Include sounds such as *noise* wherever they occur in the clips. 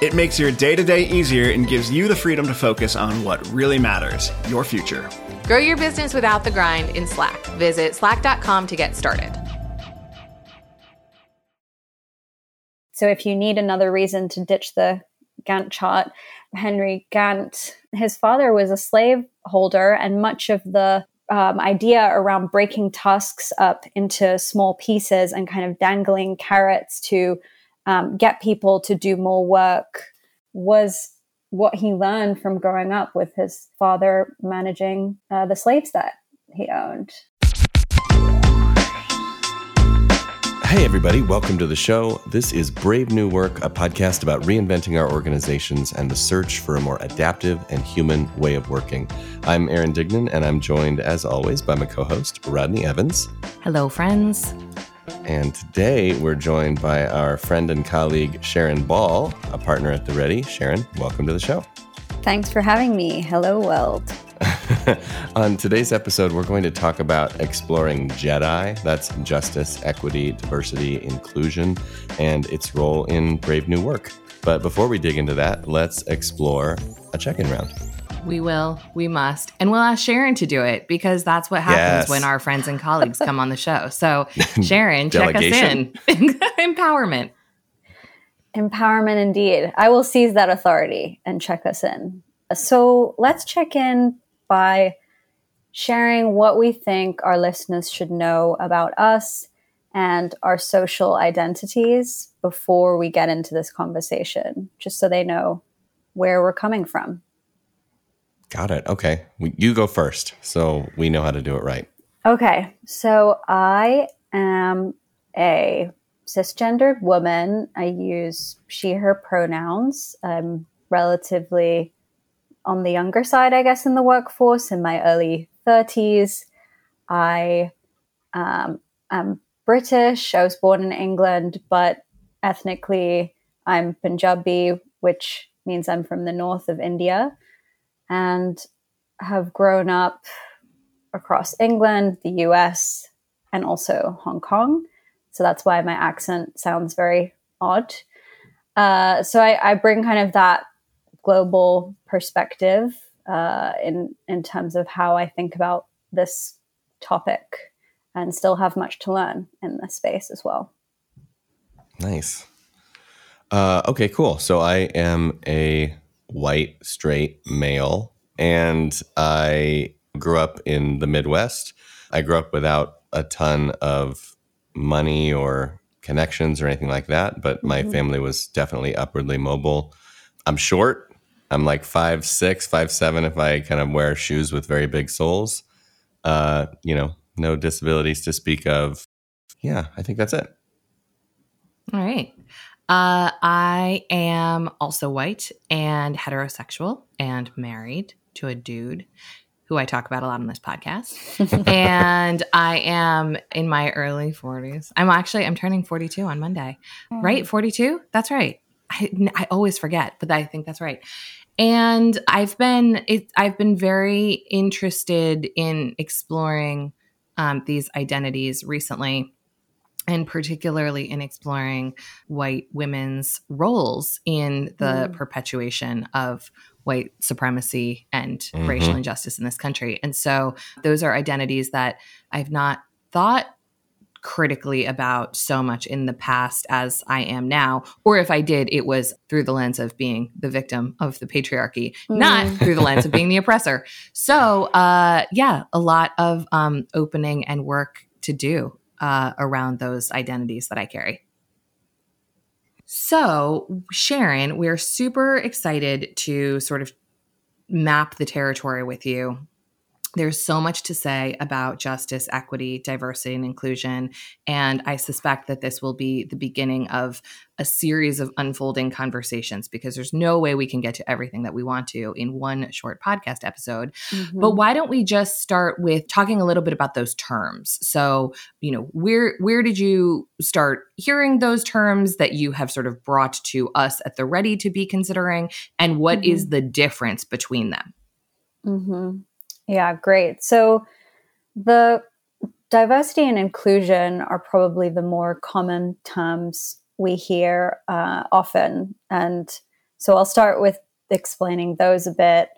It makes your day to day easier and gives you the freedom to focus on what really matters your future. Grow your business without the grind in Slack. Visit slack.com to get started. So, if you need another reason to ditch the Gantt chart, Henry Gantt, his father was a slave holder, and much of the um, idea around breaking tasks up into small pieces and kind of dangling carrots to um, get people to do more work was what he learned from growing up with his father managing uh, the slaves that he owned. Hey, everybody, welcome to the show. This is Brave New Work, a podcast about reinventing our organizations and the search for a more adaptive and human way of working. I'm Aaron Dignan, and I'm joined, as always, by my co host, Rodney Evans. Hello, friends. And today we're joined by our friend and colleague, Sharon Ball, a partner at The Ready. Sharon, welcome to the show. Thanks for having me. Hello, world. *laughs* On today's episode, we're going to talk about exploring JEDI that's justice, equity, diversity, inclusion, and its role in Brave New Work. But before we dig into that, let's explore a check in round. We will, we must. And we'll ask Sharon to do it because that's what happens Yes. when our friends and colleagues come on the show. So, *laughs* Sharon, check us in. *laughs* Empowerment. Empowerment indeed. I will seize that authority and check us in. So let's check in by sharing what we think our listeners should know about us and our social identities before we get into this conversation, just so they know where we're coming from. Got it. Okay. You go first so we know how to do it right. Okay, so I am a cisgendered woman. I use she, her pronouns. I'm relatively on the younger side, I guess, in the workforce in my early 30s. I um, am British. I was born in England, but ethnically, I'm Punjabi, which means I'm from the north of India, and have grown up across England, the US, and also Hong Kong. So that's why my accent sounds very odd. Uh, so I, I bring kind of that global perspective uh, in in terms of how I think about this topic, and still have much to learn in this space as well. Nice. Uh, okay, cool. So I am a white, straight male, and I grew up in the Midwest. I grew up without a ton of money or connections or anything like that, but my family was definitely upwardly mobile. I'm short. I'm like five six, five seven if I kind of wear shoes with very big soles. Uh, you know, no disabilities to speak of. Yeah, I think that's it. All right. Uh, I am also white and heterosexual and married to a dude who I talk about a lot on this podcast. *laughs* and I am in my early 40s. I'm actually I'm turning 42 on Monday. Right? 42? That's right. I, I always forget, but I think that's right. And I've been it, I've been very interested in exploring um, these identities recently and particularly in exploring white women's roles in the perpetuation of white supremacy and Mhm. racial injustice in this country. And so those are identities that I've not thought critically about so much in the past as I am now. Or if I did, it was through the lens of being the victim of the patriarchy, not Mm. through the lens of being the *laughs* oppressor. So, uh, yeah, a lot of um, opening and work to do uh, around those identities that I carry. So, Sharon, we're super excited to sort of map the territory with you there's so much to say about justice, equity, diversity, and inclusion. And I suspect that this will be the beginning of a series of unfolding conversations because there's no way we can get to everything that we want to in one short podcast episode. Mm-hmm. But why don't we just start with talking a little bit about those terms? So, you know, where where did you start hearing those terms that you have sort of brought to us at the ready to be considering? And what mm-hmm. is the difference between them? Mm-hmm. Yeah, great. So the diversity and inclusion are probably the more common terms we hear uh, often. And so I'll start with explaining those a bit.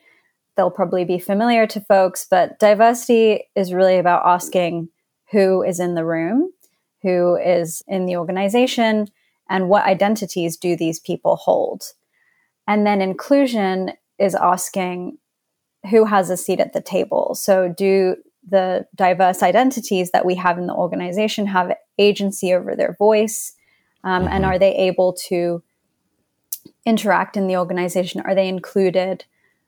They'll probably be familiar to folks, but diversity is really about asking who is in the room, who is in the organization, and what identities do these people hold. And then inclusion is asking who has a seat at the table. So, do the diverse identities that we have in the organization have agency over their voice? Um, mm-hmm. And are they able to interact in the organization? Are they included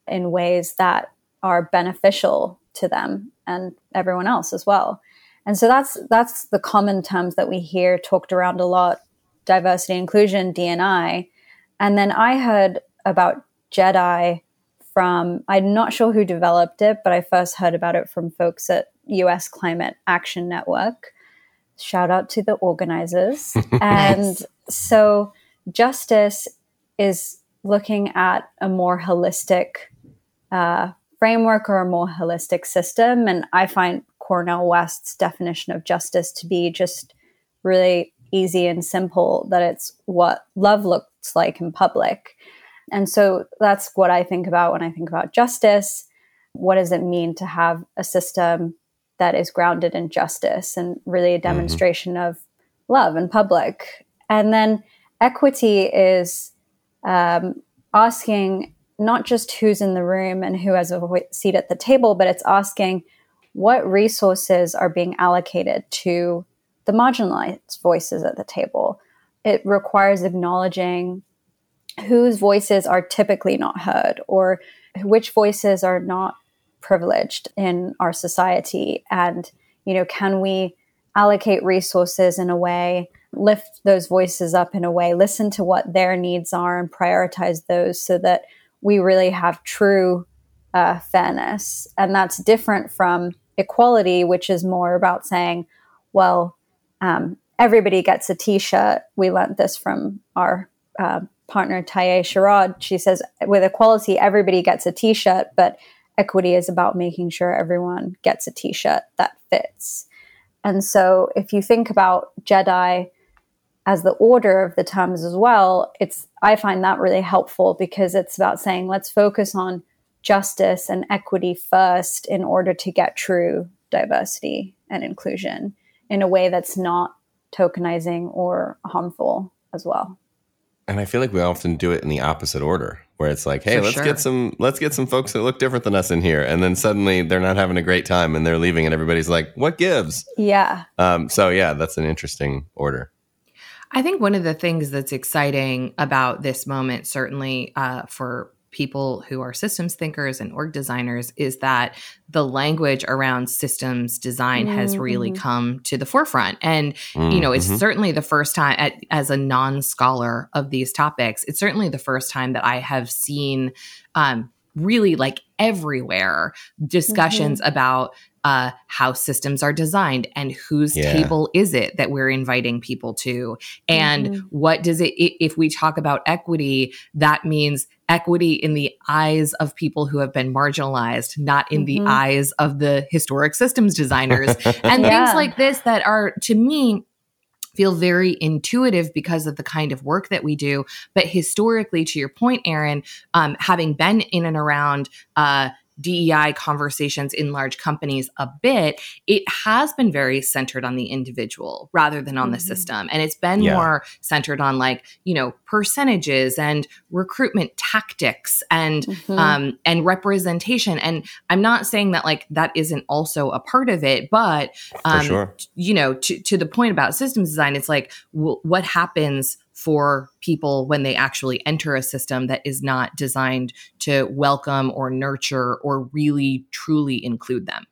in ways that are beneficial to them and everyone else as well? And so that's that's the common terms that we hear talked around a lot: diversity, inclusion, DNI. And then I heard about JEDI from, I'm not sure who developed it, but I first heard about it from folks at US Climate Action Network. Shout out to the organizers. *laughs* and so justice is looking at a more holistic uh, framework or a more holistic system. And I find Cornel West's definition of justice to be just really easy and simple that it's what love looks like in public. And so that's what I think about when I think about justice. What does it mean to have a system that is grounded in justice and really a mm-hmm. demonstration mm-hmm. of love in public? And then equity is um, asking not just who's in the room and who has a seat at the table, but it's asking what resources are being allocated to the marginalized voices at the table. It requires acknowledging whose voices are typically not heard or which voices are not privileged in our society. And you know can we allocate resources in a way lift those voices up in a way listen to what their needs are and prioritize those so that we really have true uh, fairness? And that's different from equality which is more about saying well um, everybody gets a t-shirt. We learned this from our uh, partner Taye Sharad, she says with equality, everybody gets a t-shirt, but equity is about making sure everyone gets a t-shirt that fits. And so if you think about JEDI as the order of the terms as well, it's I find that really helpful because it's about saying let's focus on justice and equity first in order to get true diversity and inclusion in a way that's not tokenizing or harmful as well. And I feel like we often do it in the opposite order, where it's like, "Hey, For let's sure. get some let's get some folks that look different than us in here," and then suddenly they're not having a great time and they're leaving, and everybody's like, "What gives?" Yeah. Um, so yeah, that's an interesting order. I think one of the things that's exciting about this moment, certainly uh, for people who are systems thinkers and org designers is that the language around systems design mm-hmm. has really mm-hmm. come to the forefront and mm-hmm. you know it's mm-hmm. certainly the first time at, as a non-scholar of these topics it's certainly the first time that i have seen um, really like everywhere discussions mm-hmm. about uh, how systems are designed and whose yeah. table is it that we're inviting people to and mm-hmm. what does it if we talk about equity that means equity in the eyes of people who have been marginalized not in mm-hmm. the eyes of the historic systems designers and *laughs* yeah. things like this that are to me feel very intuitive because of the kind of work that we do. But historically, to your point, Aaron, um, having been in and around uh, DEI conversations in large companies a bit, it has been very centered on the individual rather than on mm-hmm. the system. And it's been yeah. more centered on like, you know, percentages and recruitment tactics and mm-hmm. um and representation. And I'm not saying that like that isn't also a part of it, but um sure. you know, to, to the point about systems design, it's like w- what happens for people when they actually enter a system that is not designed to welcome or nurture or really truly include them.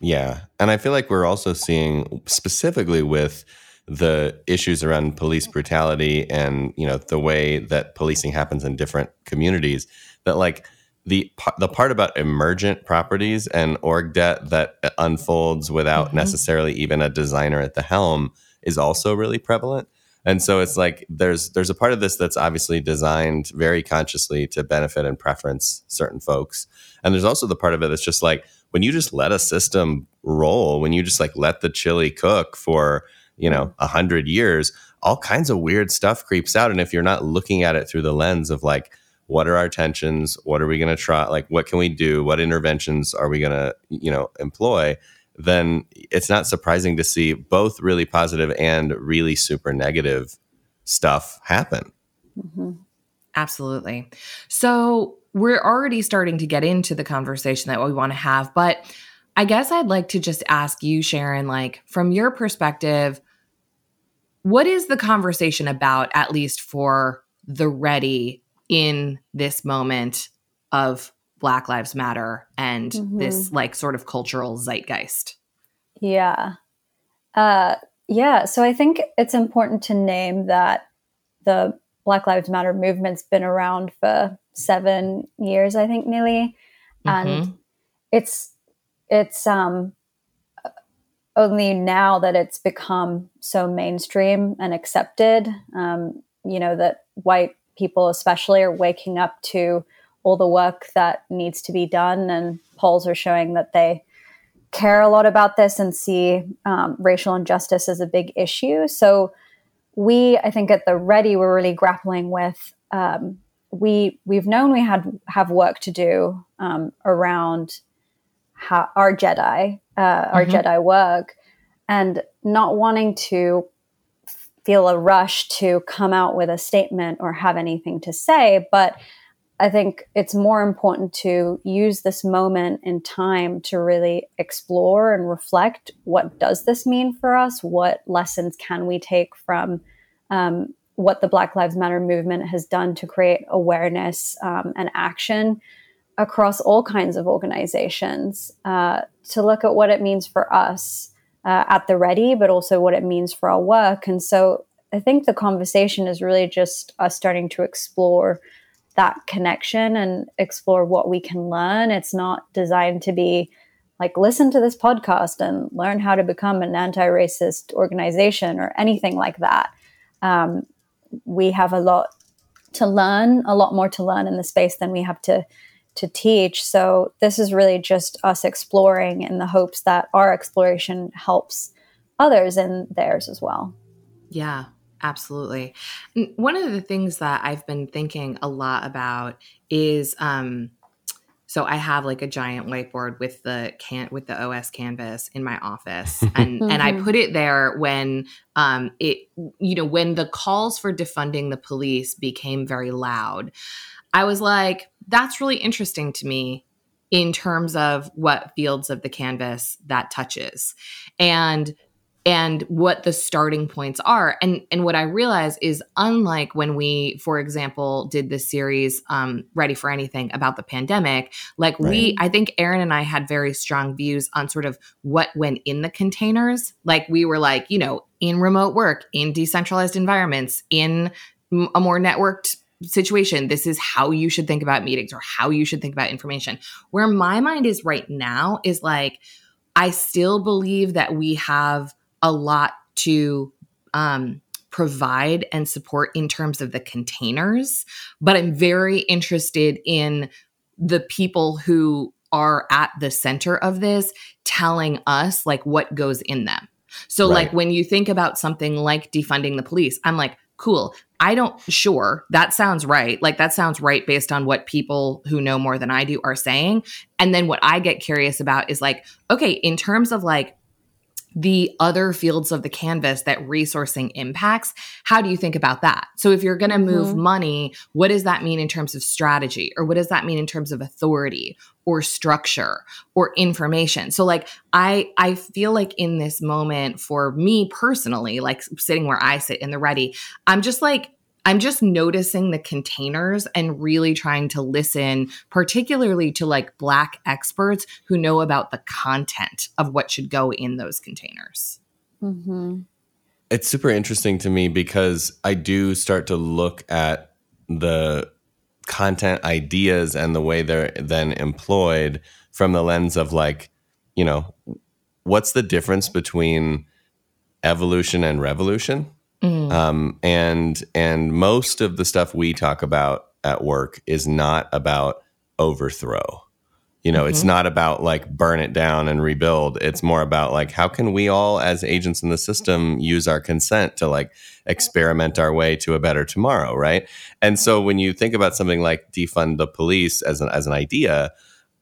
Yeah. And I feel like we're also seeing specifically with the issues around police brutality and, you know, the way that policing happens in different communities that like the the part about emergent properties and org debt that unfolds without mm-hmm. necessarily even a designer at the helm is also really prevalent. And so it's like there's there's a part of this that's obviously designed very consciously to benefit and preference certain folks. And there's also the part of it that's just like when you just let a system roll, when you just like let the chili cook for, you know, a hundred years, all kinds of weird stuff creeps out. And if you're not looking at it through the lens of like, what are our tensions? What are we going to try? Like, what can we do? What interventions are we going to, you know, employ? Then it's not surprising to see both really positive and really super negative stuff happen. Mm-hmm. Absolutely. So we're already starting to get into the conversation that we want to have, but I guess I'd like to just ask you, Sharon, like from your perspective, what is the conversation about, at least for the ready in this moment of Black Lives Matter and mm-hmm. this like sort of cultural zeitgeist? Yeah. Uh, yeah. So I think it's important to name that the Black Lives Matter movement's been around for seven years, I think, nearly. And mm-hmm. it's, it's, um, only now that it's become so mainstream and accepted, um, you know, that white people especially are waking up to all the work that needs to be done. And polls are showing that they care a lot about this and see um, racial injustice as a big issue. So we, I think, at the Ready, we're really grappling with. Um, we we've known we had have work to do um, around how, our Jedi, uh, our mm-hmm. Jedi work, and not wanting to feel a rush to come out with a statement or have anything to say, but I think it's more important to use this moment in time to really explore and reflect what does this mean for us? What lessons can we take from um, what the Black Lives Matter movement has done to create awareness um, and action across all kinds of organizations uh, to look at what it means for us uh, at the ready, but also what it means for our work. And so I think the conversation is really just us starting to explore that connection and explore what we can learn. It's not designed to be like listen to this podcast and learn how to become an anti-racist organization or anything like that. Um, we have a lot to learn, a lot more to learn in the space than we have to to teach. So this is really just us exploring in the hopes that our exploration helps others in theirs as well. Yeah, Absolutely. One of the things that I've been thinking a lot about is um so I have like a giant whiteboard with the can with the OS canvas in my office *laughs* and mm-hmm. and I mm-hmm. put it there when um it you know when the calls for defunding the police became very loud. I was like that's really interesting to me in terms of what fields of the canvas that touches. And and what the starting points are. And and what i realize is unlike when we for example did this series um, ready for anything about the pandemic like right. we i think aaron and i had very strong views on sort of what went in the containers. Like we were like you know in remote work in decentralized environments in a more networked situation. This is how you should think about meetings or how you should think about information. Where my mind is right now is like i still believe that we have a lot to um, provide and support in terms of the containers, but I'm very interested in the people who are at the center of this telling us like what goes in them. So right. like when you think about something like defunding the police, I'm like, cool. I don't sure that sounds right. Like that sounds right based on what people who know more than I do are saying. And then what I get curious about is like, okay, in terms of like the other fields of the canvas that resourcing impacts, how do you think about that? So if you're going to move mm-hmm. money, what does that mean in terms of strategy or what does that mean in terms of authority or structure or information? So like I I feel like in this moment for me personally, like sitting where I sit in the ready, I'm just like I'm just noticing the containers and really trying to listen, particularly to like Black experts who know about the content of what should go in those containers. Mm-hmm. It's super interesting to me because I do start to look at the content ideas and the way they're then employed from the lens of like, you know, what's the difference between evolution and revolution? Mm. Um, and and most of the stuff we talk about at work is not about overthrow. You know, mm-hmm. it's not about like burn it down and rebuild. It's more about like how can we all as agents in the system use our consent to like experiment our way to a better tomorrow, right? And so when you think about something like defund the police as an as an idea,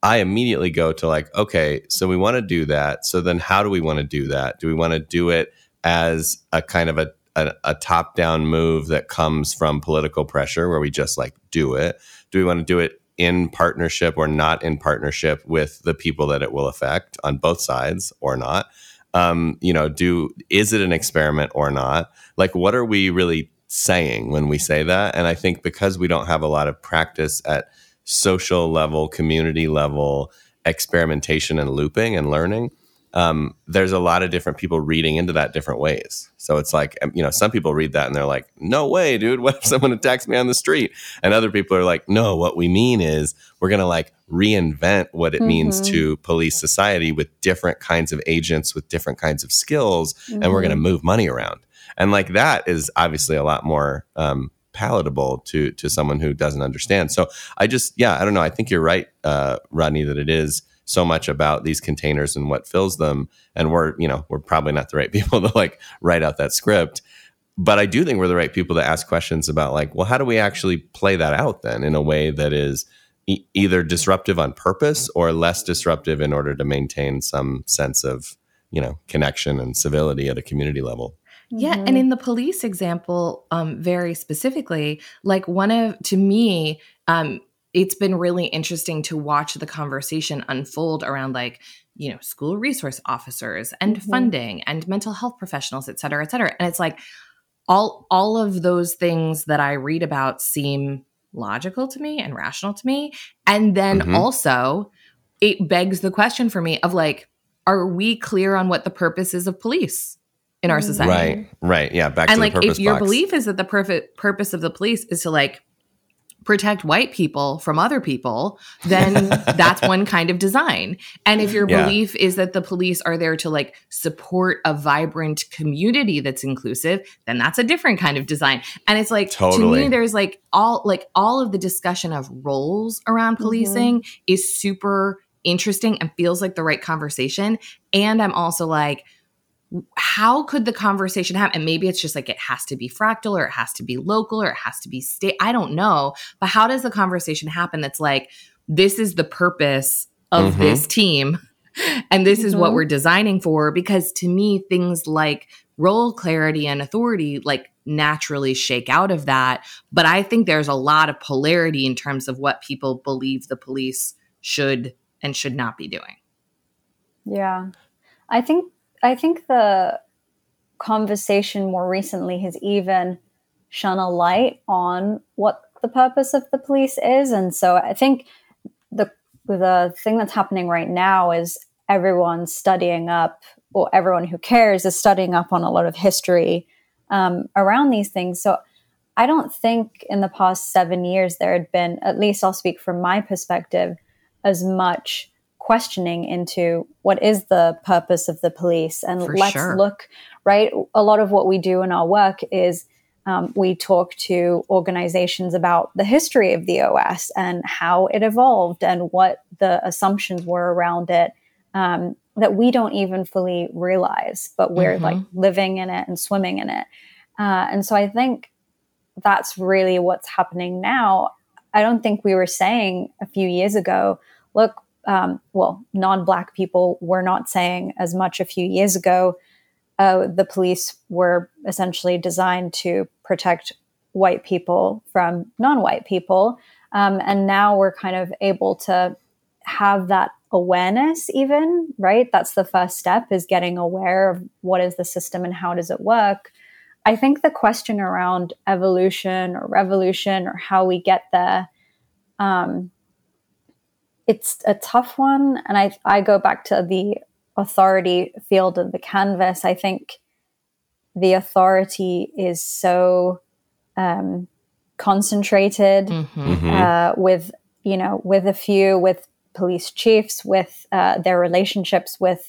I immediately go to like, okay, so we want to do that. So then how do we want to do that? Do we want to do it as a kind of a a, a top down move that comes from political pressure where we just like do it? Do we want to do it in partnership or not in partnership with the people that it will affect on both sides or not? Um, you know, do is it an experiment or not? Like, what are we really saying when we say that? And I think because we don't have a lot of practice at social level, community level experimentation and looping and learning, um, there's a lot of different people reading into that different ways. So it's like, um, you know, some people read that and they're like, no way, dude. *laughs* What if someone attacks me on the street? And other people are like, no, what we mean is we're going to like reinvent what it mm-hmm. means to police society with different kinds of agents, with different kinds of skills, mm-hmm. and we're going to move money around. And like that is obviously a lot more um, palatable to to someone who doesn't understand. So I just, yeah, I don't know. I think you're right, uh, Rodney, that it is so much about these containers and what fills them. And we're you know we're probably not the right *laughs* people to like write out that script. But i do think we're the right people to ask questions about like well how do we actually play that out then in a way that is e- either disruptive on purpose or less disruptive in order to maintain some sense of you know connection and civility at a community level? Yeah, mm-hmm. and in the police example, um, very specifically, like one of to me, um, it's been really interesting to watch the conversation unfold around like you know school resource officers and mm-hmm. funding and mental health professionals et cetera et cetera and it's like all all of those things that i read about seem logical to me and rational to me and then mm-hmm. also it begs the question for me of like are we clear on what the purpose is of police in our mm. society right right yeah back to the purpose. and like if your belief is that the perfect purpose of the police is to like protect white people from other people, then *laughs* that's one kind of design. And if your yeah. belief is that the police are there to like support a vibrant community that's inclusive, then that's a different kind of design. And it's like totally. to me there's like all like all of the discussion of roles around mm-hmm. policing mm-hmm. is super interesting and feels like the right conversation. And I'm also like how could the conversation happen? And maybe it's just like it has to be fractal or it has to be local or it has to be state. I don't know. But how does the conversation happen that's like, this is the purpose of mm-hmm. this team *laughs* and this mm-hmm. is what mm-hmm. we're designing for? Because to me, things like role clarity and authority like naturally shake out of that. But I think there's a lot of polarity in terms of what people believe the police should and should not be doing. Yeah. I think I think the conversation more recently has even shone a light on what the purpose of the police is. And so I think the the thing that's happening right now is everyone studying up, or everyone who cares is studying up on a lot of history um, around these things. So I don't think in the past seven years there had been, at least I'll speak from my perspective, as much questioning into what is the purpose of the police and For let's sure. look right a lot of what we do in our work is um, we talk to organizations about the history of the os and how it evolved and what the assumptions were around it um, that we don't even fully realize but we're mm-hmm. like living in it and swimming in it uh, and so i think that's really what's happening now i don't think we were saying a few years ago look um, well, non black people were not saying as much a few years ago. Uh, the police were essentially designed to protect white people from non white people. Um, and now we're kind of able to have that awareness even right that's the first step is getting aware of what is the system and how does it work i think the question around evolution or revolution or how we get there um, it's a tough one and I, I go back to the authority field of the canvas i think the authority is so um, concentrated Mm-hmm. uh, with you know with a few with police chiefs with uh, their relationships with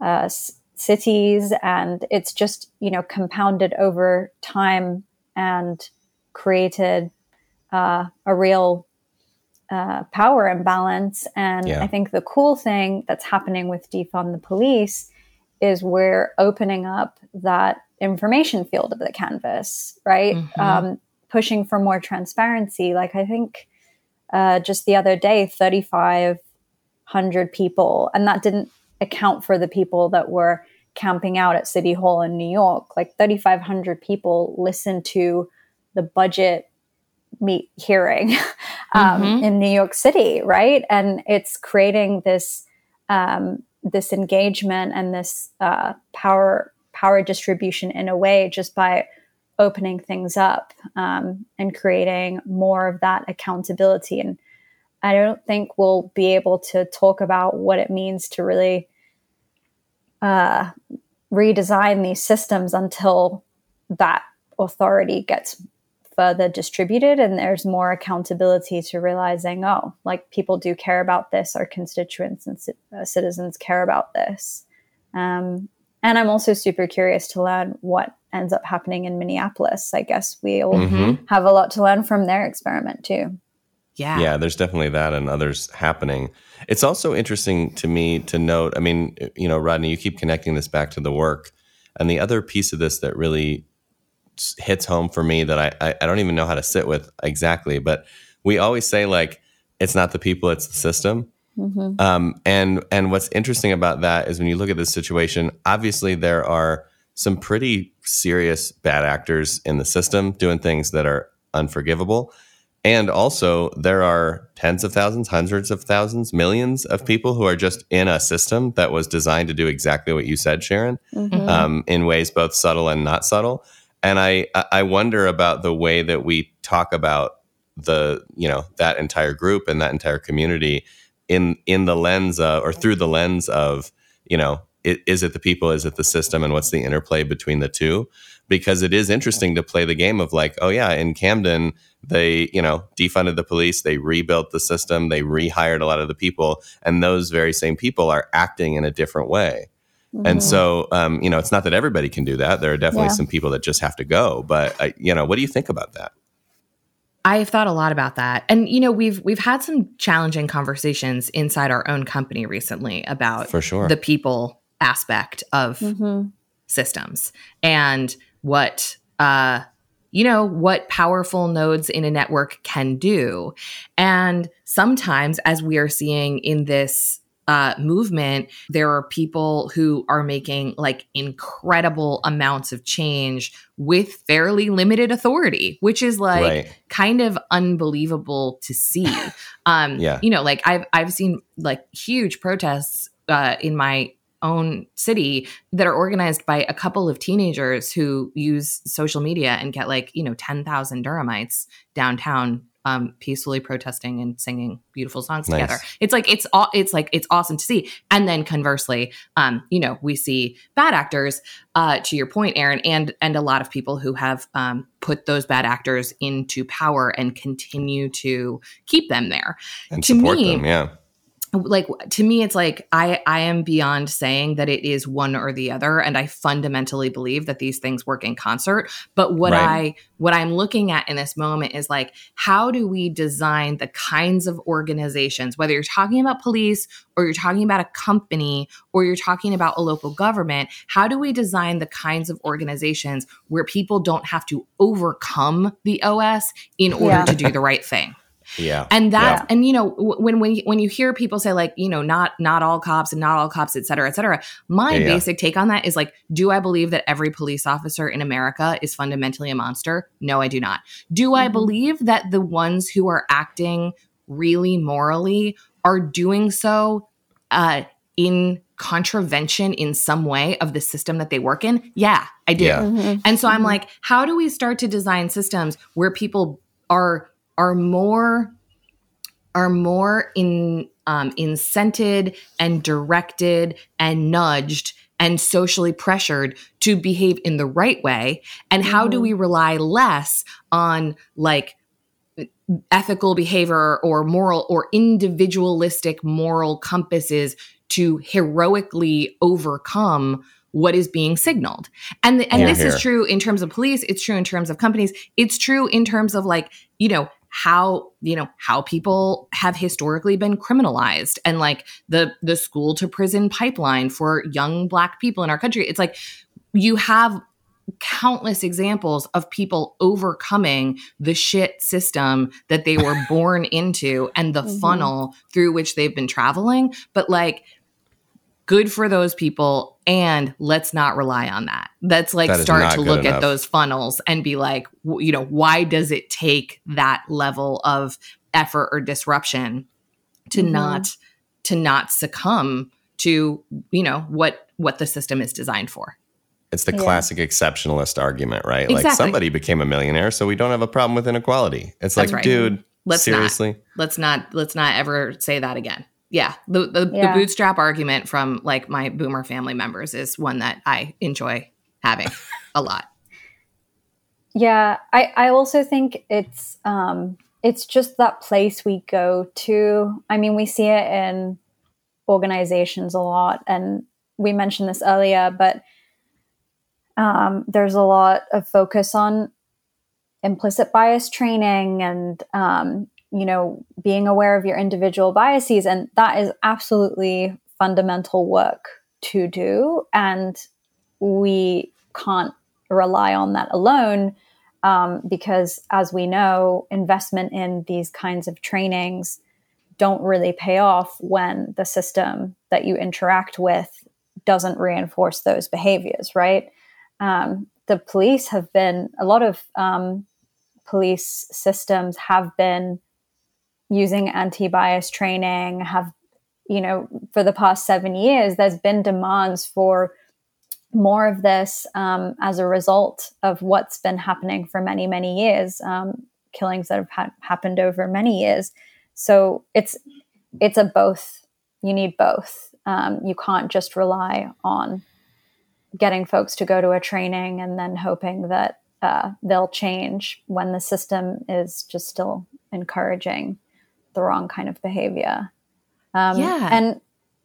uh, s- cities and it's just you know compounded over time and created uh, a real uh, power imbalance. And Yeah. i think the cool thing that's happening with defund the police is we're opening up that information field of the canvas right? Mhm. um, pushing for more transparency. Like i think uh, just the other day 3500 people and that didn't account for the people that were camping out at city hall in new york. Like 3500 people listened to the budget meet hearing *laughs* um, Mhm. in new york city right and it's creating this um, this engagement and this uh, power power distribution in a way just by opening things up um, and creating more of that accountability. And I don't think we'll be able to talk about what it means to really uh, redesign these systems until that authority gets further distributed and there's more accountability to realizing, oh, like people do care about this, our constituents and ci- uh, citizens care about this. Um, and I'm also super curious to learn what ends up happening in Minneapolis. I guess we'll Mhm. have a lot to learn from their experiment too. Yeah. Yeah, there's definitely that and others happening. It's also interesting to me to note. I mean, you know, Rodney, you keep connecting this back to the work, and the other piece of this that really s- hits home for me that I I, I don't even know how to sit with exactly, but we always say like it's not the people, it's the system. Mm-hmm. Um, and and what's interesting about that is when you look at this situation, obviously there are some pretty serious bad actors in the system doing things that are unforgivable. And also there are tens of thousands, hundreds of thousands, millions of people who are just in a system that was designed to do exactly what you said, Sharon, Mm-hmm. um, in ways both subtle and not subtle. And I I wonder about the way that we talk about the you know that entire group and that entire community in in the lens of, or through the lens of you know i- is it the people is it the system and what's the interplay between the two? Because it is interesting to play the game of like oh yeah in camden they you know defunded the police they rebuilt the system they rehired a lot of the people and those very same people are acting in a different way and so um, you know it's not that everybody can do that there are definitely Yeah. some people that just have to go but I, you know what do you think about that I've thought a lot about that. And you know, we've we've had some challenging conversations inside our own company recently about for sure the people aspect of Mm-hmm. systems and what uh you know what powerful nodes in a network can do and sometimes as we are seeing in this uh, movement there are people who are making like incredible amounts of change with fairly limited authority which is like right kind of unbelievable to see. *laughs* Um, Yeah. you know, like I've I've seen like huge protests uh, in my own city that are organized by a couple of teenagers who use social media and get like you know ten thousand Durhamites downtown. Um, peacefully protesting and singing beautiful songs Nice. together. It's like it's all it's like it's awesome to see. And then conversely, um, you know, we see bad actors uh, to your point, Aaron, and and a lot of people who have um, put those bad actors into power and continue to keep them there. and to support me- them yeah Like to me, it's like I I am beyond saying that it is one or the other, and I fundamentally believe that these things work in concert. But what Right. I what I'm looking at in this moment is like how do we design the kinds of organizations, whether you're talking about police or you're talking about a company or you're talking about a local government, how do we design the kinds of organizations where people don't have to overcome the OS in order Yeah. to do the right thing? Yeah. and that Yeah. and you know when when you, when you hear people say like you know not not all cops and not all cops et cetera et cetera my Yeah, yeah. basic take on that is like do i believe that every police officer in america is fundamentally a monster no i do not do i Mhm. believe that the ones who are acting really morally are doing so uh in contravention in some way of the system that they work in yeah i do Yeah. Mhm. and so I'm Mhm. like, how do we start to design systems where people are are more are more in um, incented and directed and nudged and socially pressured to behave in the right way? And how do Mhm. we rely less on like ethical behavior or moral or individualistic moral compasses to heroically overcome what is being signaled. And the, and Yeah. this is true in terms of police, it's true in terms of companies, it's true in terms of like, you know, how, you know, how people have historically been criminalized and like the the school to prison pipeline for young black people in our country. It's like you have countless examples of people overcoming the shit system that they were *laughs* born into and the Mhm. funnel through which they've been traveling. But like, good for those people. And let's not rely on that. Let's like That is start to look enough. at those funnels and be like, w- you know, why does it take that level of effort or disruption to Mhm. not to not succumb to you know what what the system is designed for It's the Yeah. classic exceptionalist argument, right? Like somebody became a millionaire, so we don't have a problem with inequality. It's That's like, right. dude, Let's not. seriously. let's not let's not ever say that again yeah the the, Yeah. the bootstrap argument from like my boomer family members is one that i enjoy having a lot Yeah, I, I also think it's um, it's just that place we go to. I mean, we see it in organizations a lot, and we mentioned this earlier, but um, there's a lot of focus on implicit bias training and um, you know being aware of your individual biases, and that is absolutely fundamental work to do, and we can't rely on that alone um, because as we know investment in these kinds of trainings don't really pay off when the system that you interact with doesn't reinforce those behaviors right? Um, the police have been a lot of um, police systems have been using anti-bias training have you know for the past seven years there's been demands for more of this um, as a result of what's been happening for many, many years, um, killings that have ha- happened over many years. So it's it's a both. You need both. Um, you can't just rely on getting folks to go to a training and then hoping that uh, they'll change when the system is just still encouraging the wrong kind of behavior. Um, Yeah. and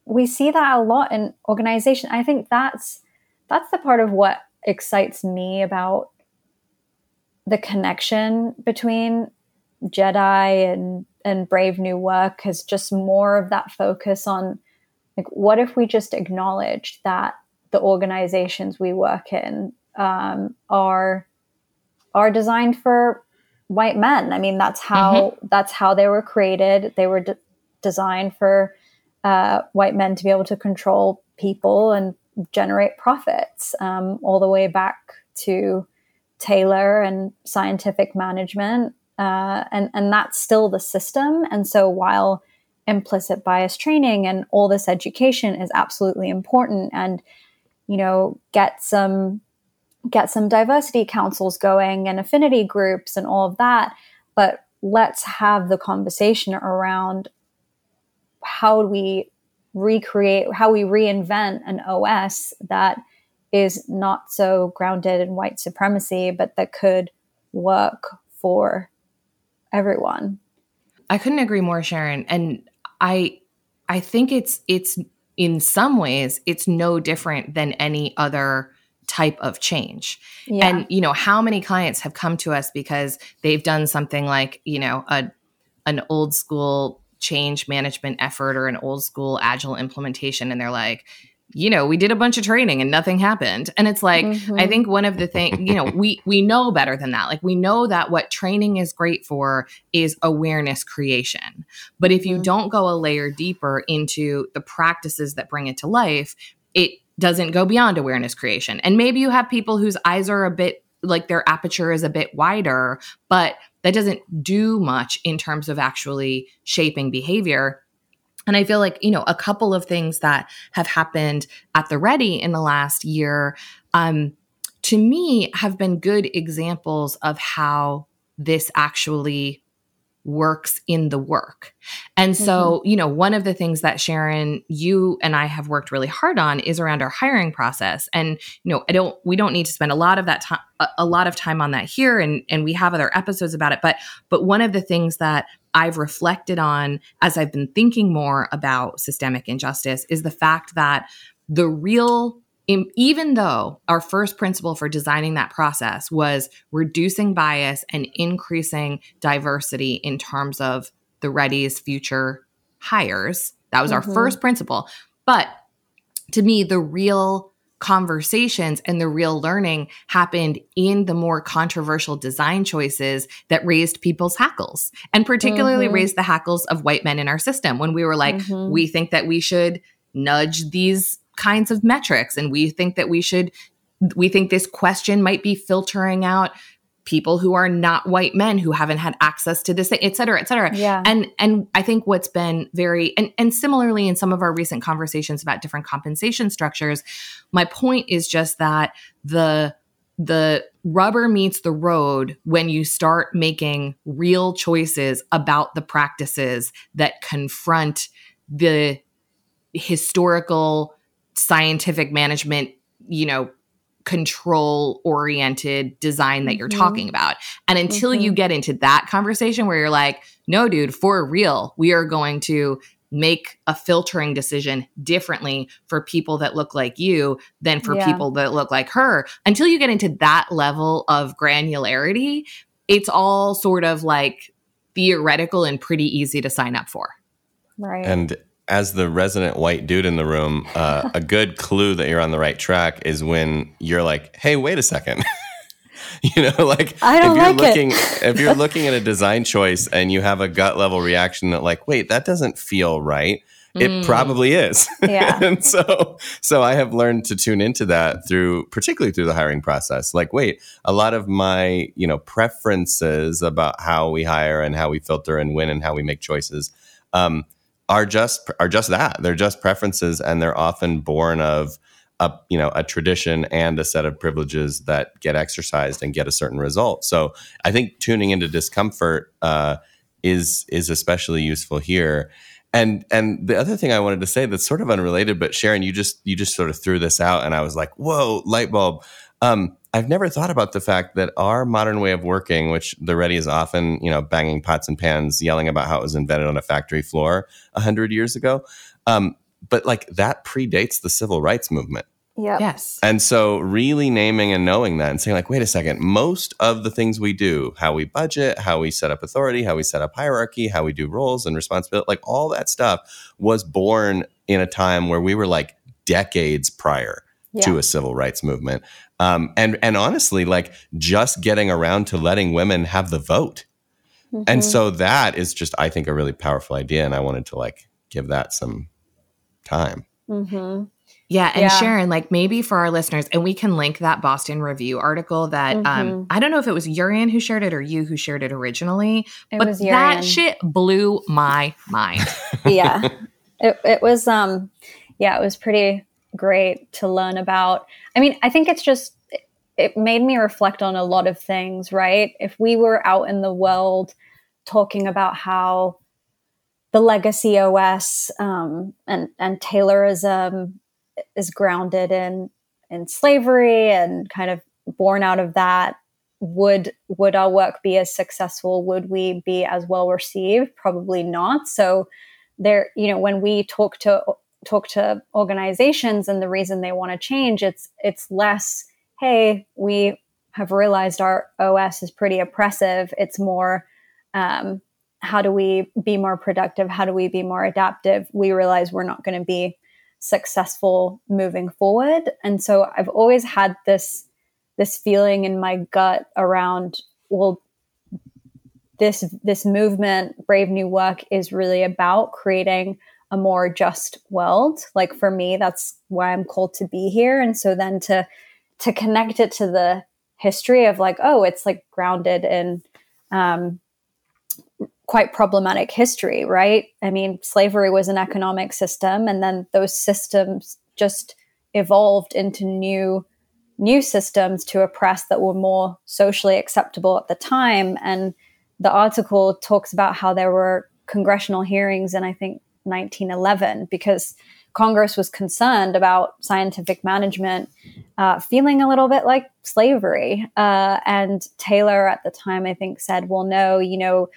we see that a lot in organization. I think that's that's the part of what excites me about the connection between Jedi and and Brave New Work is just more of that focus on like what if we just acknowledged that the organizations we work in um, are are designed for white men. I mean, that's how that's how they were created. They were de- designed for uh, white men to be able to control people and generate profits, um, all the way back to Taylor and scientific management, uh, and and that's still the system. And so while implicit bias training and all this education is absolutely important, and you know, get some get some diversity councils going and affinity groups and all of that. But let's have the conversation around how we recreate, how we reinvent an OS that is not so grounded in white supremacy, but that could work for everyone. I couldn't agree more, Sharon. And I I think it's it's in some ways it's no different than any other type of change. Yeah. And you know, how many clients have come to us because they've done something like, you know, a an old school change management effort or an old school agile implementation and they're like you know, we did a bunch of training and nothing happened. And it's like, mm-hmm. I think one of the things, you know, we we know better than that. Like we know that what training is great for is awareness creation. But if you mm-hmm. don't go a layer deeper into the practices that bring it to life, it doesn't go beyond awareness creation. And maybe you have people whose eyes are a bit like their aperture is a bit wider, but that doesn't do much in terms of actually shaping behavior and I feel like, you know, a couple of things that have happened at the ready in the last year, um, to me, have been good examples of how this actually works in the work. And so, mm-hmm. you know, one of the things that Sharon, you and I have worked really hard on is around our hiring process. And, you know, I don't we don't need to spend a lot of that time a lot of time on that here and and we have other episodes about it, but but one of the things that I've reflected on as I've been thinking more about systemic injustice is the fact that the real even though our first principle for designing that process was reducing bias and increasing diversity in terms of the Ready's future hires, that was mm-hmm. our first principle. But to me, the real conversations and the real learning happened in the more controversial design choices that raised people's hackles and particularly mm-hmm. raised the hackles of white men in our system when we were like, mm-hmm. we think that we should nudge these kinds of metrics and we think that we should we think this question might be filtering out people who are not white men who haven't had access to this et cetera et cetera yeah. and and i think what's been very and, and similarly in some of our recent conversations about different compensation structures my point is just that the the rubber meets the road when you start making real choices about the practices that confront the historical scientific management, you know, control oriented design that you're mm-hmm. talking about. And until mm-hmm. you get into that conversation where you're like, no, dude, for real, we are going to make a filtering decision differently for people that look like you than for yeah. people that look like her. Until you get into that level of granularity, it's all sort of like theoretical and pretty easy to sign up for. Right. And as the resident white dude in the room, uh, a good clue that you're on the right track is when you're like, "Hey, wait a second. *laughs* you know, like I don't if you're like looking it. if you're looking at a design choice and you have a gut level reaction that like, "Wait, that doesn't feel right." It mm. probably is. Yeah. *laughs* and so so I have learned to tune into that through particularly through the hiring process. Like, wait, a lot of my, you know, preferences about how we hire and how we filter and when and how we make choices um, are just are just that. They're just preferences, and they're often born of a you know a tradition and a set of privileges that get exercised and get a certain result. So I think tuning into discomfort uh, is is especially useful here. And and the other thing I wanted to say that's sort of unrelated, but Sharon, you just you just sort of threw this out, and I was like, whoa, light bulb. Um, I've never thought about the fact that our modern way of working, which the ready is often, you know, banging pots and pans, yelling about how it was invented on a factory floor a hundred years ago, um, but like that predates the civil rights movement. Yeah. Yes. And so, really naming and knowing that and saying, like, wait a second, most of the things we do, how we budget, how we set up authority, how we set up hierarchy, how we do roles and responsibility, like all that stuff was born in a time where we were like decades prior yeah. to a civil rights movement. Um, and and honestly, like just getting around to letting women have the vote. Mm-hmm. And so that is just, I think, a really powerful idea. And I wanted to like give that some time. Mm-hmm. Yeah, and yeah. Sharon, like maybe for our listeners, and we can link that Boston Review article that um, mm-hmm. um I don't know if it was Urian who shared it or you who shared it originally, it but that shit blew my mind. *laughs* yeah, it it was um yeah it was pretty great to learn about. I mean, I think it's just, it made me reflect on a lot of things, right? If we were out in the world talking about how the legacy OS um, and, and Taylorism is grounded in, in slavery and kind of born out of that, would would our work be as successful? Would we be as well received? Probably not. So there you know when we talk to talk to organizations and the reason they want to change it's it's less hey we have realized our os is pretty oppressive. It's more um, how do we be more productive? How do we be more adaptive? We realize we're not going to be successful moving forward. And so I've always had this this feeling in my gut around well this this movement brave new work is really about creating a more just world. Like for me that's why i'm called to be here. And so then to to connect it to the history of like oh it's like grounded in um, quite problematic history right? I mean slavery was an economic system and then those systems just evolved into new new systems to oppress that were more socially acceptable at the time. And the article talks about how there were congressional hearings in, I think, 1911, because Congress was concerned about scientific management uh, feeling a little bit like slavery. Uh, and Taylor at the time, I think, said, well, no, you know,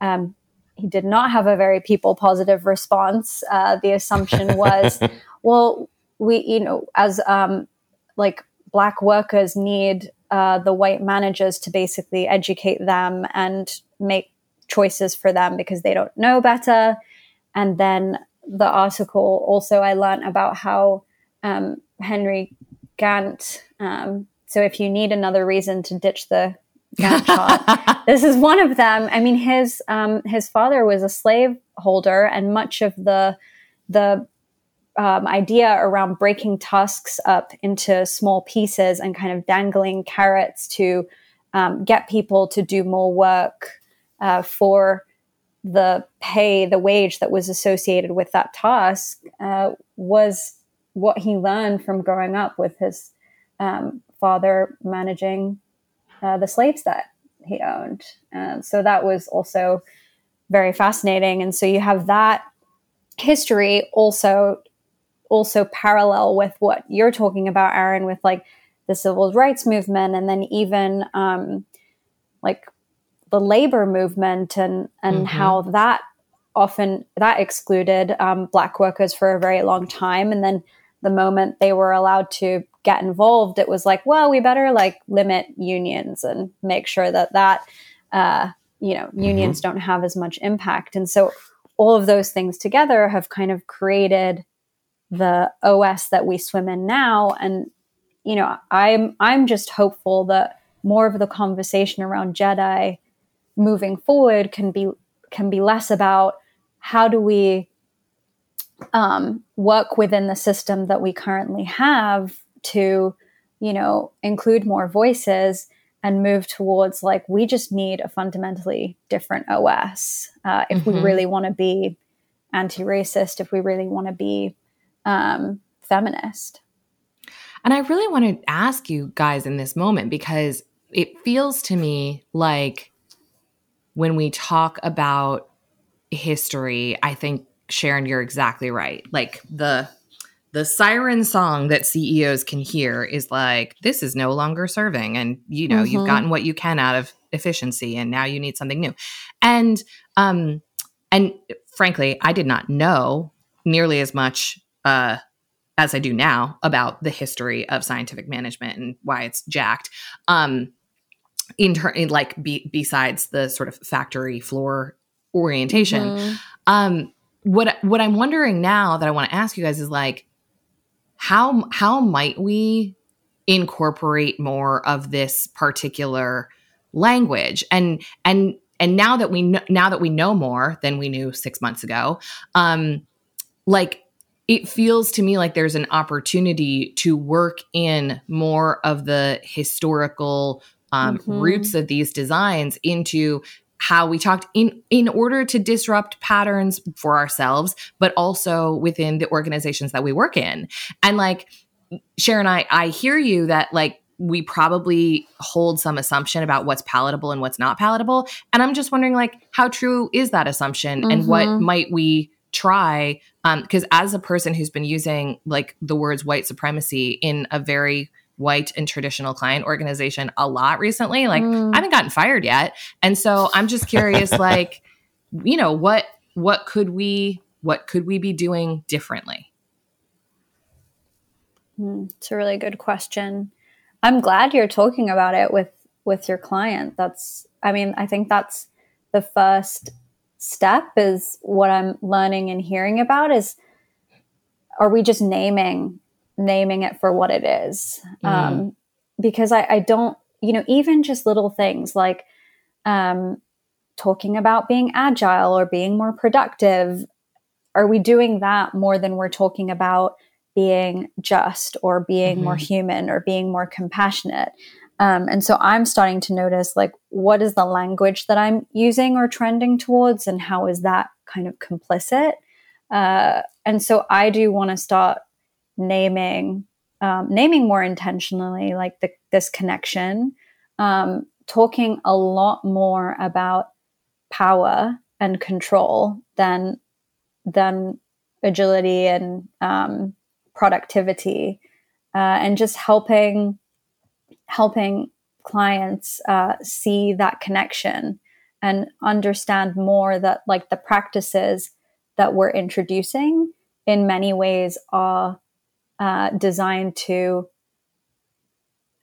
um, he did not have a very people positive response. Uh, the assumption was, *laughs* well, we, you know, as um, like black workers need uh, the white managers to basically educate them and make choices for them because they don't know better. And then the article also I learned about how um, Henry Gantt. Um, so if you need another reason to ditch the Gantt chart, *laughs* this is one of them. I mean, his um, his father was a slave holder, and much of the the um, idea around breaking tusks up into small pieces and kind of dangling carrots to um, get people to do more work uh, for the pay, the wage that was associated with that task uh, was what he learned from growing up with his um, father managing uh, the slaves that he owned. And so that was also very fascinating. And so you have that history also also parallel with what you're talking about, Aaron, with like the civil rights movement and then even um, like the labor movement and and mm-hmm. how that often that excluded um, black workers for a very long time and then the moment they were allowed to get involved it was like well we better like limit unions and make sure that that uh, you know mm-hmm. unions don't have as much impact and so all of those things together have kind of created the OS that we swim in now. And, you know, I'm I'm just hopeful that more of the conversation around Jedi moving forward can be can be less about how do we um, work within the system that we currently have to, you know, include more voices and move towards like we just need a fundamentally different OS uh, if mm-hmm. we really want to be anti-racist, if we really want to be um, feminist. And I really want to ask you guys in this moment because it feels to me like when we talk about history, I think Sharon, you're exactly right. Like the the siren song that CEOs can hear is like, this is no longer serving. And you know, mm-hmm. you've gotten what you can out of efficiency and now you need something new. And um and frankly, I did not know nearly as much uh, as I do now about the history of scientific management and why it's jacked. Um, in, ter- in like be- besides the sort of factory floor orientation, mm-hmm. um, what what I'm wondering now that I want to ask you guys is like, how how might we incorporate more of this particular language and and and now that we know now that we know more than we knew six months ago um like it feels to me like there's an opportunity to work in more of the historical um, mm-hmm. roots of these designs into how we talked in in order to disrupt patterns for ourselves but also within the organizations that we work in and like sharon i i hear you that like we probably hold some assumption about what's palatable and what's not palatable and i'm just wondering like how true is that assumption mm-hmm. and what mm-hmm. might we try because um, as a person who's been using like the words white supremacy in a very white and traditional client organization a lot recently. Like mm. i haven't gotten fired yet. And so i'm just curious *laughs* like you know what what could we what could we be doing differently? Mm, it's a really good question. I'm glad you're talking about it with with your client. That's i mean i think that's the first step is what I'm learning and hearing about is are we just naming naming it for what it is? Mm. Um, because I, I don't, you know, even just little things like um, talking about being agile or being more productive. Are we doing that more than we're talking about being just or being more Mhm. human or being more compassionate? Um, and so I'm starting to notice like, what is the language that I'm using or trending towards, and how is that kind of complicit? Uh, and so I do want to start naming um, naming more intentionally like the, this connection um, talking a lot more about power and control than than agility and um, productivity uh, and just helping helping clients uh, see that connection and understand more that like the practices that we're introducing in many ways are uh, designed to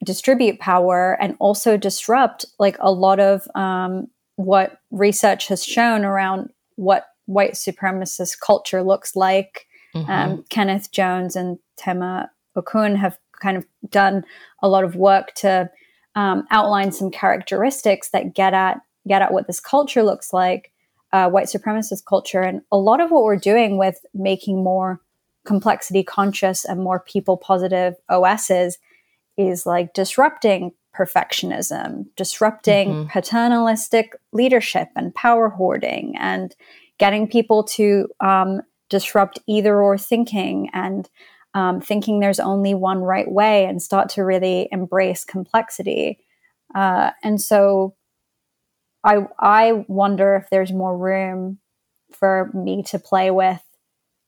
distribute power and also disrupt like a lot of um, what research has shown around what white supremacist culture looks like. Mhm. Um, Kenneth Jones and Tema Okun have kind of done a lot of work to um, outline some characteristics that get at get at what this culture looks like, uh, white supremacist culture, and a lot of what we're doing with making more complexity conscious and more people positive OSs is like disrupting perfectionism, disrupting Mhm. paternalistic leadership and power hoarding, and getting people to um, disrupt either or thinking and um, thinking there's only one right way and start to really embrace complexity. Uh, and so I, I wonder if there's more room for me to play with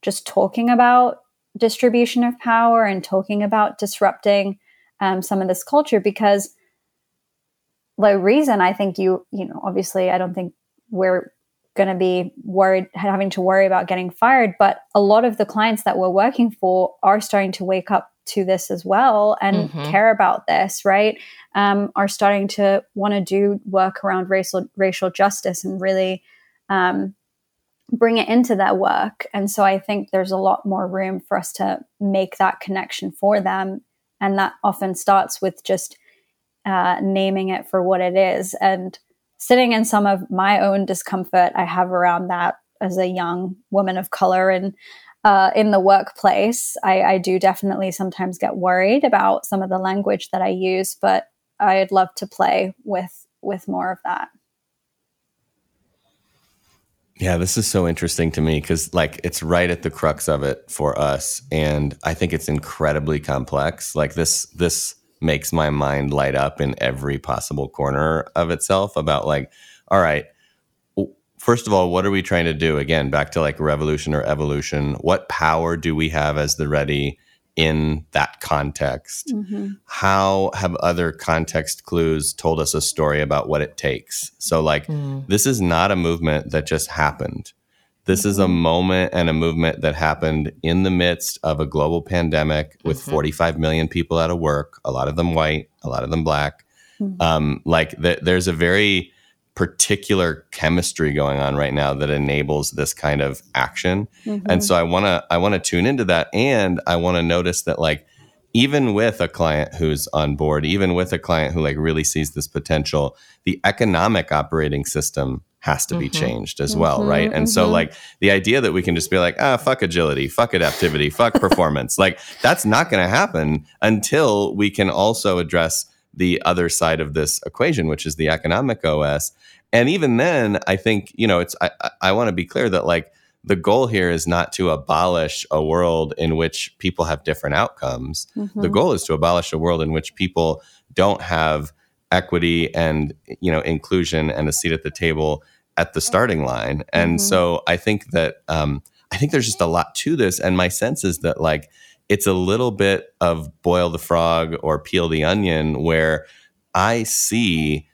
just talking about distribution of power and talking about disrupting um, some of this culture because the reason I think you, you know, obviously I don't think we're going to be worried having to worry about getting fired but a lot of the clients that we're working for are starting to wake up to this as well and Mhm. care about this right um, are starting to want to do work around racial racial justice and really um, bring it into their work and so i think there's a lot more room for us to make that connection for them and that often starts with just uh, naming it for what it is and sitting in some of my own discomfort I have around that as a young woman of color and uh, in the workplace. I, I do definitely sometimes get worried about some of the language that I use, but I'd love to play with with more of that. Yeah, this is so interesting to me because, like, it's right at the crux of it for us, and I think it's incredibly complex. Like this, this makes my mind light up in every possible corner of itself. About like, all right, first of all, what are we trying to do? Again, back to like revolution or evolution. What power do we have as the ready in that context? How have other context clues told us a story about what it takes? So, like, Mm. this is not a movement that just happened. This is a moment and a movement that happened in the midst of a global pandemic with Mhm. 45 million people out of work, a lot of them white, a lot of them black. Mhm. Um, like, th- there's a very particular chemistry going on right now that enables this kind of action and so i want to i want to tune into that and i want to notice that like even with a client who's on board even with a client who like really sees this potential the economic operating system has to be Mhm. changed as well Mhm, right and so mhm. like the idea that we can just be like ah fuck agility fuck adaptivity fuck performance like that's not going to happen until we can also address the other side of this equation which is the economic os and even then i think you know it's i, I, want to be clear that like the goal here is not to abolish a world in which people have different outcomes. Mm-hmm. The goal is to abolish a world in which people don't have equity and you know inclusion and a seat at the table at the starting line. And Mhm. so I think that um, I think there's just a lot to this, and my sense is that like it's a little bit of boil the frog or peel the onion, where I see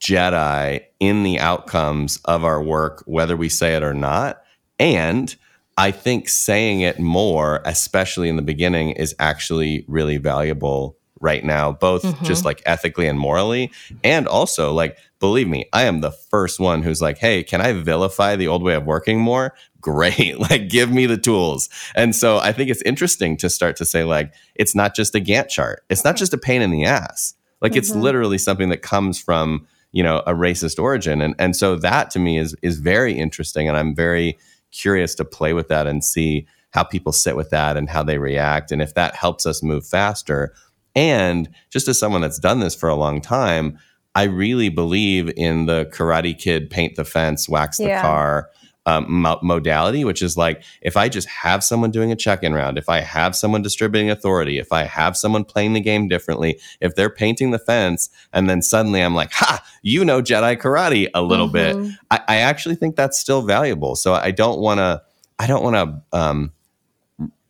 Jedi in the outcomes of our work, whether we say it or not. And I think saying it more, especially in the beginning, is actually really valuable right now, both Mhm. just like ethically and morally. And also, like, believe me, I am the first one who's like, hey, can I vilify the old way of working more? *laughs* Great. Like, give me the tools. And so I think it's interesting to start to say, like, it's not just a Gantt chart, it's not just a pain in the ass. Like, it's Mhm. literally something that comes from, you know, a racist origin. And, and so that to me is, is very interesting. And I'm very curious to play with that and see how people sit with that and how they react. And if that helps us move faster. And just as someone that's done this for a long time, I really believe in the Karate Kid paint the fence, wax the Yeah. car um, mo- modality, which is like if I just have someone doing a check in round, if I have someone distributing authority, if I have someone playing the game differently, if they're painting the fence, and then suddenly I'm like, ha, you know Jedi karate a little bit. Mhm. I, I actually think that's still valuable. So I don't want to, I don't want to, um,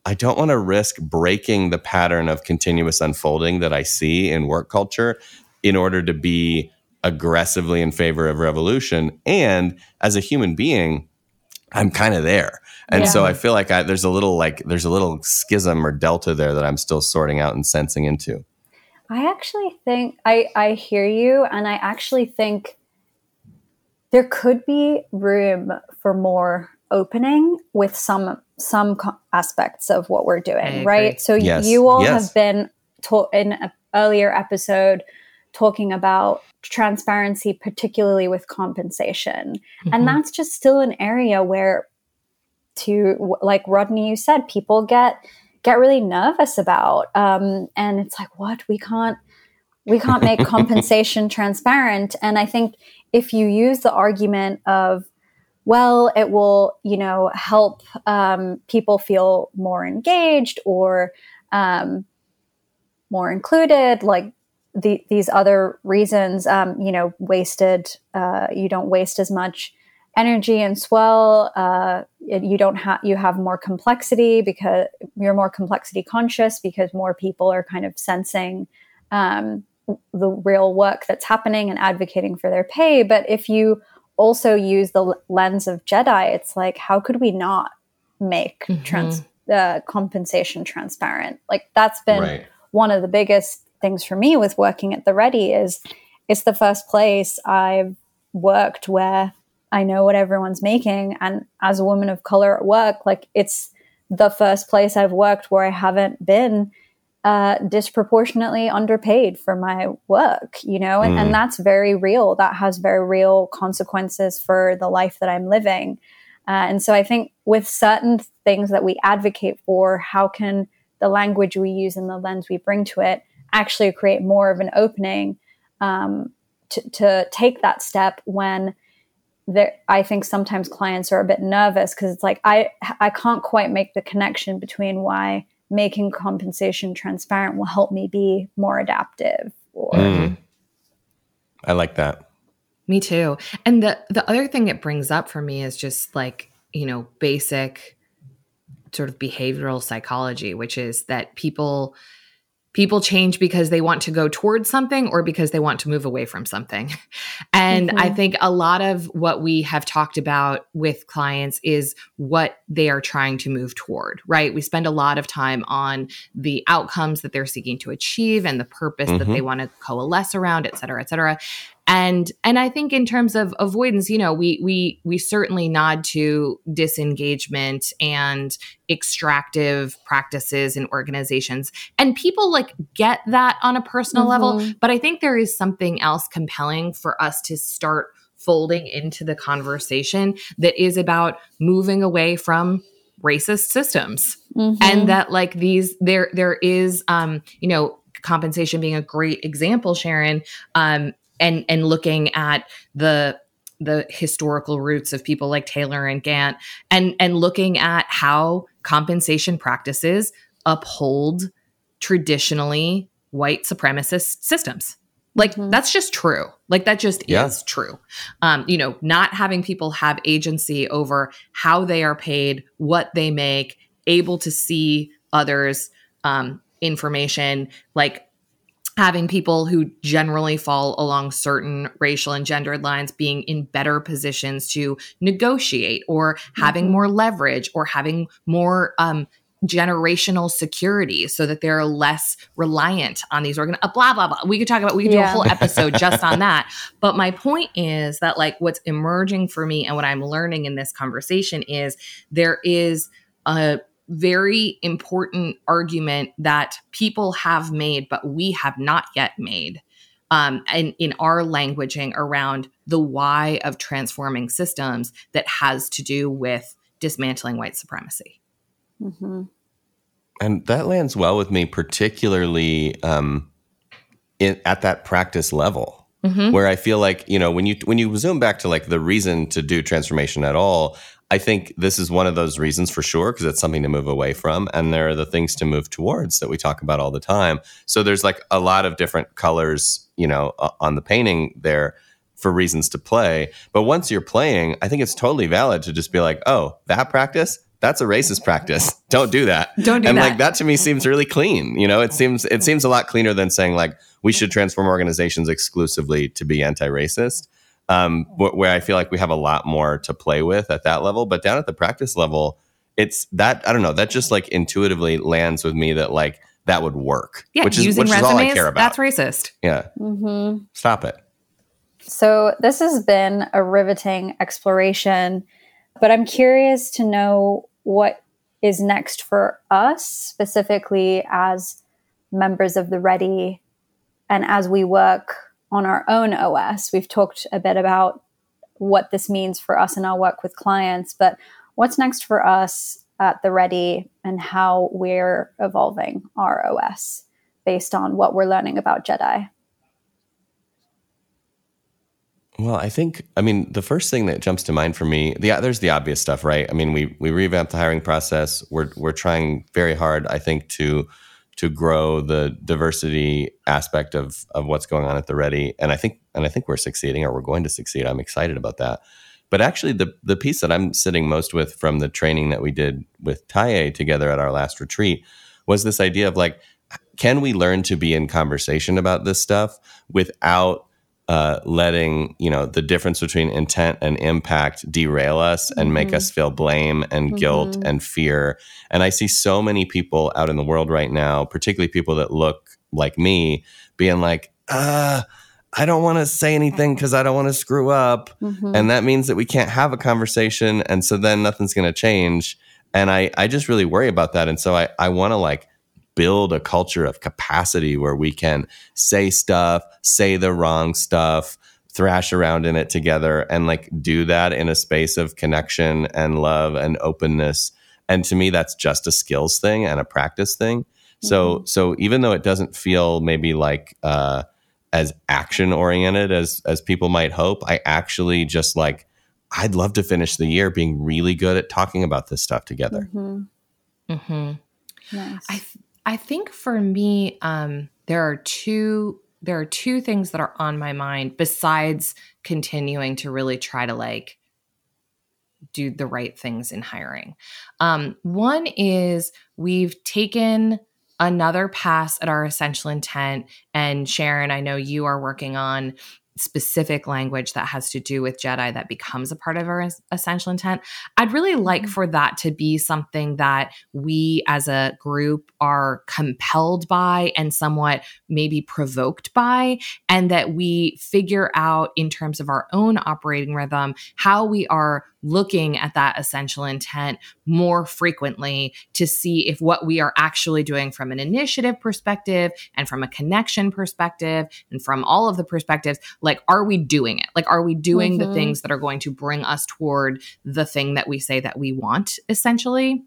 I don't want to risk breaking the pattern of continuous unfolding that I see in work culture in order to be aggressively in favor of revolution. And as a human being, I'm kind of there. And Yeah. so I feel like I, there's a little like there's a little schism or delta there that I'm still sorting out and sensing into. I actually think I, I hear you, and I actually think there could be room for more opening with some some co- aspects of what we're doing, right? So Yes. you all Yes. have been taught in an earlier episode talking about transparency, particularly with compensation, Mhm. and that's just still an area where to like rodney you said people get get really nervous about um, and it's like what we can't we can't make *laughs* compensation transparent and i think if you use the argument of well it will you know help um, people feel more engaged or um, more included like the, these other reasons um, you know wasted uh, you don't waste as much energy and swell uh, it- you don't have you have more complexity because you're more complexity conscious because more people are kind of sensing um, the real work that's happening and advocating for their pay but if you also use the lens of jedi it's like how could we not make Mhm. trans uh, compensation transparent like that's been Right. one of the biggest things for me with working at the ready is it's the first place i've worked where i know what everyone's making and as a woman of color at work like it's the first place i've worked where i haven't been uh, disproportionately underpaid for my work you know? And, Mm. and that's very real. That has very real consequences for the life that i'm living. Uh, and so i think with certain things that we advocate for how can the language we use and the lens we bring to it actually create more of an opening um, to, to take that step when there, I think sometimes clients are a bit nervous because it's like I I can't quite make the connection between why making compensation transparent will help me be more adaptive or Mm. I like that. Me too. And the the other thing it brings up for me is just like, you know, basic sort of behavioral psychology, which is that people people change because they want to go towards something or because they want to move away from something. *laughs* And I Mhm. think a lot of what we have talked about with clients is what they are trying to move toward, right? We spend a lot of time on the outcomes that they're seeking to achieve and the purpose that Mhm. they want to coalesce around, et cetera, et cetera and and i think in terms of avoidance you know we we we certainly nod to disengagement and extractive practices in organizations and people like get that on a personal level Mhm. but i think there is something else compelling for us to start folding into the conversation that is about moving away from racist systems Mhm. and that like these there there is um you know compensation being a great example sharon um and and looking at the the historical roots of people like Taylor and Gantt and and looking at how compensation practices uphold traditionally white supremacist systems like Mhm. that's just true like that just Yeah. is true um you know not having people have agency over how they are paid what they make able to see others um information like having people who generally fall along certain racial and gendered lines being in better positions to negotiate or having Mhm. more leverage or having more um generational security so that they're less reliant on these organ uh, blah blah blah. We could talk about we could do a whole *laughs* episode just on that. But my point is that like what's emerging for me and what i'm learning in this conversation is there is a very important argument that people have made but we have not yet made um, and in our languaging around the why of transforming systems that has to do with dismantling white supremacy. Mm-hmm. And that lands well with me, particularly um, in, at that practice level, mm-hmm. where I feel like you know when you when you zoom back to like the reason to do transformation at all. I think this is one of those reasons for sure because it's something to move away from, and there are the things to move towards that we talk about all the time. So there's like a lot of different colors, you know, on the painting there for reasons to play. But once you're playing, I think it's totally valid to just be like, oh, that practice, that's a racist practice. *laughs* Don't do that. Don't do and that. And like that to me seems really clean. You know, it seems it seems a lot cleaner than saying like we should transform organizations exclusively to be anti-racist. Um, where I feel like we have a lot more to play with at that level, but down at the practice level, it's that I don't know that just like intuitively lands with me that like that would work. Yeah, which is using which resumes, is all I care about. That's racist. Yeah, mm-hmm. stop it. So, this has been a riveting exploration, but I'm curious to know what is next for us, specifically as members of the Ready and as we work on our own OS. We've talked a bit about what this means for us in our work with clients, but what's next for us at the Ready and how we're evolving our OS based on what we're learning about Jedi? Well, I think I mean the first thing that jumps to mind for me, the there's the obvious stuff, right? I mean, we we revamped the hiring process. We're we're trying very hard, I think, to to grow the diversity aspect of of what's going on at the Ready, and I think and I think we're succeeding, or we're going to succeed. I'm excited about that. But actually, the the piece that I'm sitting most with from the training that we did with Taye together at our last retreat was this idea of like, can we learn to be in conversation about this stuff without uh, letting you know the difference between intent and impact derail us and mm-hmm. make us feel blame and mm-hmm. guilt and fear. And I see so many people out in the world right now, particularly people that look like me, being like, "Uh, I don't want to say anything because I don't want to screw up," mm-hmm. and that means that we can't have a conversation, and so then nothing's going to change. And I I just really worry about that, and so I I want to like build a culture of capacity where we can say stuff, say the wrong stuff, thrash around in it together and like do that in a space of connection and love and openness. And to me, that's just a skills thing and a practice thing. Mm-hmm. So, so even though it doesn't feel maybe like, uh, as action oriented as as people might hope, I actually just like I'd love to finish the year being really good at talking about this stuff together. Mm-hmm. Mm-hmm. Nice. I I think for me, um, there are two there are two things that are on my mind besides continuing to really try to like do the right things in hiring. Um, one is we've taken another pass at our essential intent, and Sharon, I know you are working on specific language that has to do with Jedi that becomes a part of our essential intent. I'd really like mm-hmm. for that to be something that we as a group are compelled by and somewhat maybe provoked by, and that we figure out in terms of our own operating rhythm how we are looking at that essential intent more frequently to see if what we are actually doing from an initiative perspective and from a connection perspective and from all of the perspectives like are we doing it like are we doing mm-hmm. the things that are going to bring us toward the thing that we say that we want essentially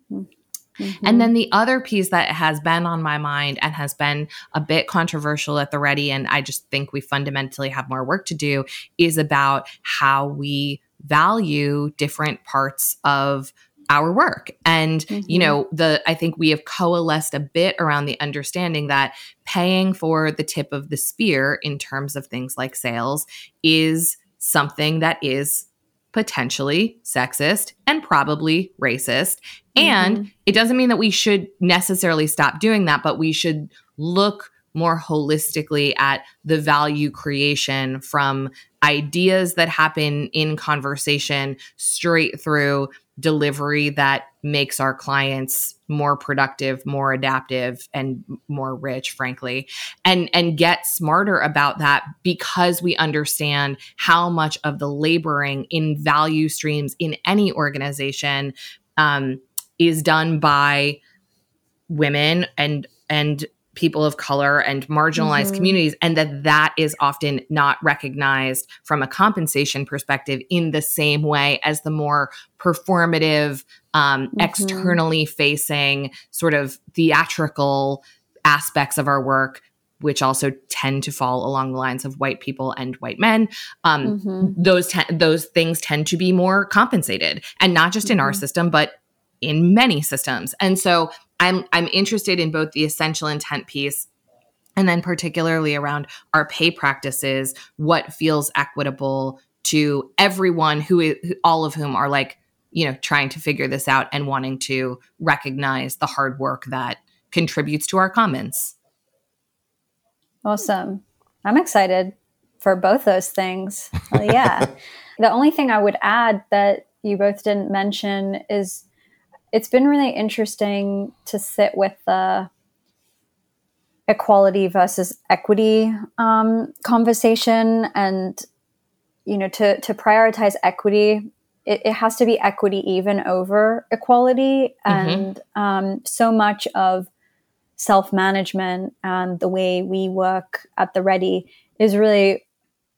Mm-hmm. And then the other piece that has been on my mind and has been a bit controversial at the ready, and I just think we fundamentally have more work to do, is about how we value different parts of our work. And, mm-hmm. you know, the I think we have coalesced a bit around the understanding that paying for the tip of the spear in terms of things like sales is something that is potentially sexist and probably racist. Mm-hmm. And it doesn't mean that we should necessarily stop doing that, but we should look more holistically at the value creation from ideas that happen in conversation straight through delivery that makes our clients more productive, more adaptive and more rich frankly. And and get smarter about that because we understand how much of the laboring in value streams in any organization um, is done by women and and people of color and marginalized mm-hmm. communities and that that is often not recognized from a compensation perspective in the same way as the more performative um, mm-hmm. externally facing sort of theatrical aspects of our work which also tend to fall along the lines of white people and white men. Um, mm-hmm. Those te- those things tend to be more compensated, and not just in our mm-hmm. system, but in many systems. And so I'm I'm interested in both the essential intent piece and then particularly around our pay practices, what feels equitable to everyone who is, all of whom are like, you know, trying to figure this out and wanting to recognize the hard work that contributes to our commons. Awesome. I'm excited for both those things. Well, yeah. *laughs* the only thing I would add that you both didn't mention is it's been really interesting to sit with the equality versus equity um, conversation and you know to to prioritize equity it, it, has to be equity even over equality mm-hmm. and um, so much of self-management and the way we work at the ready is really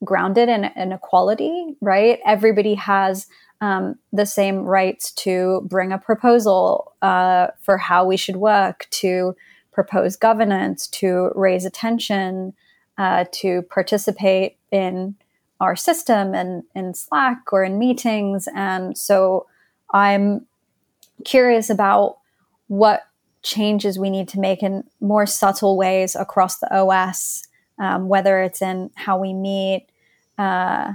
grounded in, in equality right everybody has um, the same rights to bring a proposal uh, for how we should work, to propose governance, to raise attention, uh, to participate in our system and in Slack or in meetings. And so I'm curious about what changes we need to make in more subtle ways across the OS, um, whether it's in how we meet. Uh,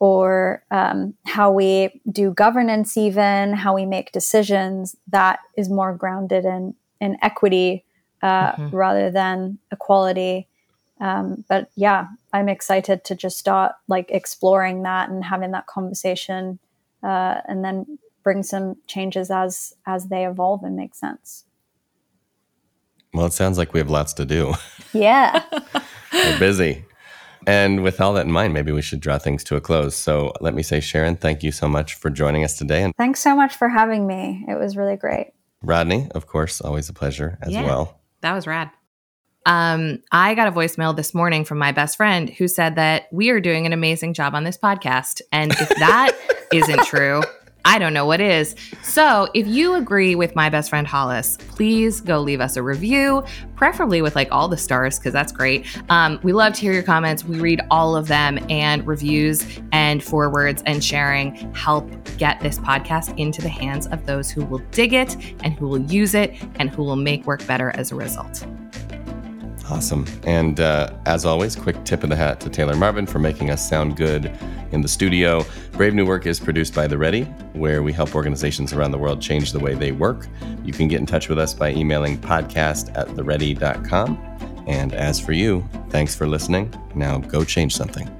or um, how we do governance, even how we make decisions, that is more grounded in, in equity uh, mm-hmm. rather than equality. Um, but yeah, I'm excited to just start like exploring that and having that conversation, uh, and then bring some changes as as they evolve and make sense. Well, it sounds like we have lots to do. Yeah, *laughs* we're busy. And with all that in mind, maybe we should draw things to a close. So let me say, Sharon, thank you so much for joining us today. And thanks so much for having me. It was really great. Rodney, of course, always a pleasure as yeah, well. That was rad. Um, I got a voicemail this morning from my best friend who said that we are doing an amazing job on this podcast. And if that *laughs* isn't true, I don't know what is. So, if you agree with my best friend Hollis, please go leave us a review, preferably with like all the stars, because that's great. Um, we love to hear your comments. We read all of them, and reviews and forwards and sharing help get this podcast into the hands of those who will dig it and who will use it and who will make work better as a result. Awesome. And uh, as always, quick tip of the hat to Taylor Marvin for making us sound good in the studio. Brave New Work is produced by The Ready, where we help organizations around the world change the way they work. You can get in touch with us by emailing podcast at theready.com. And as for you, thanks for listening. Now go change something.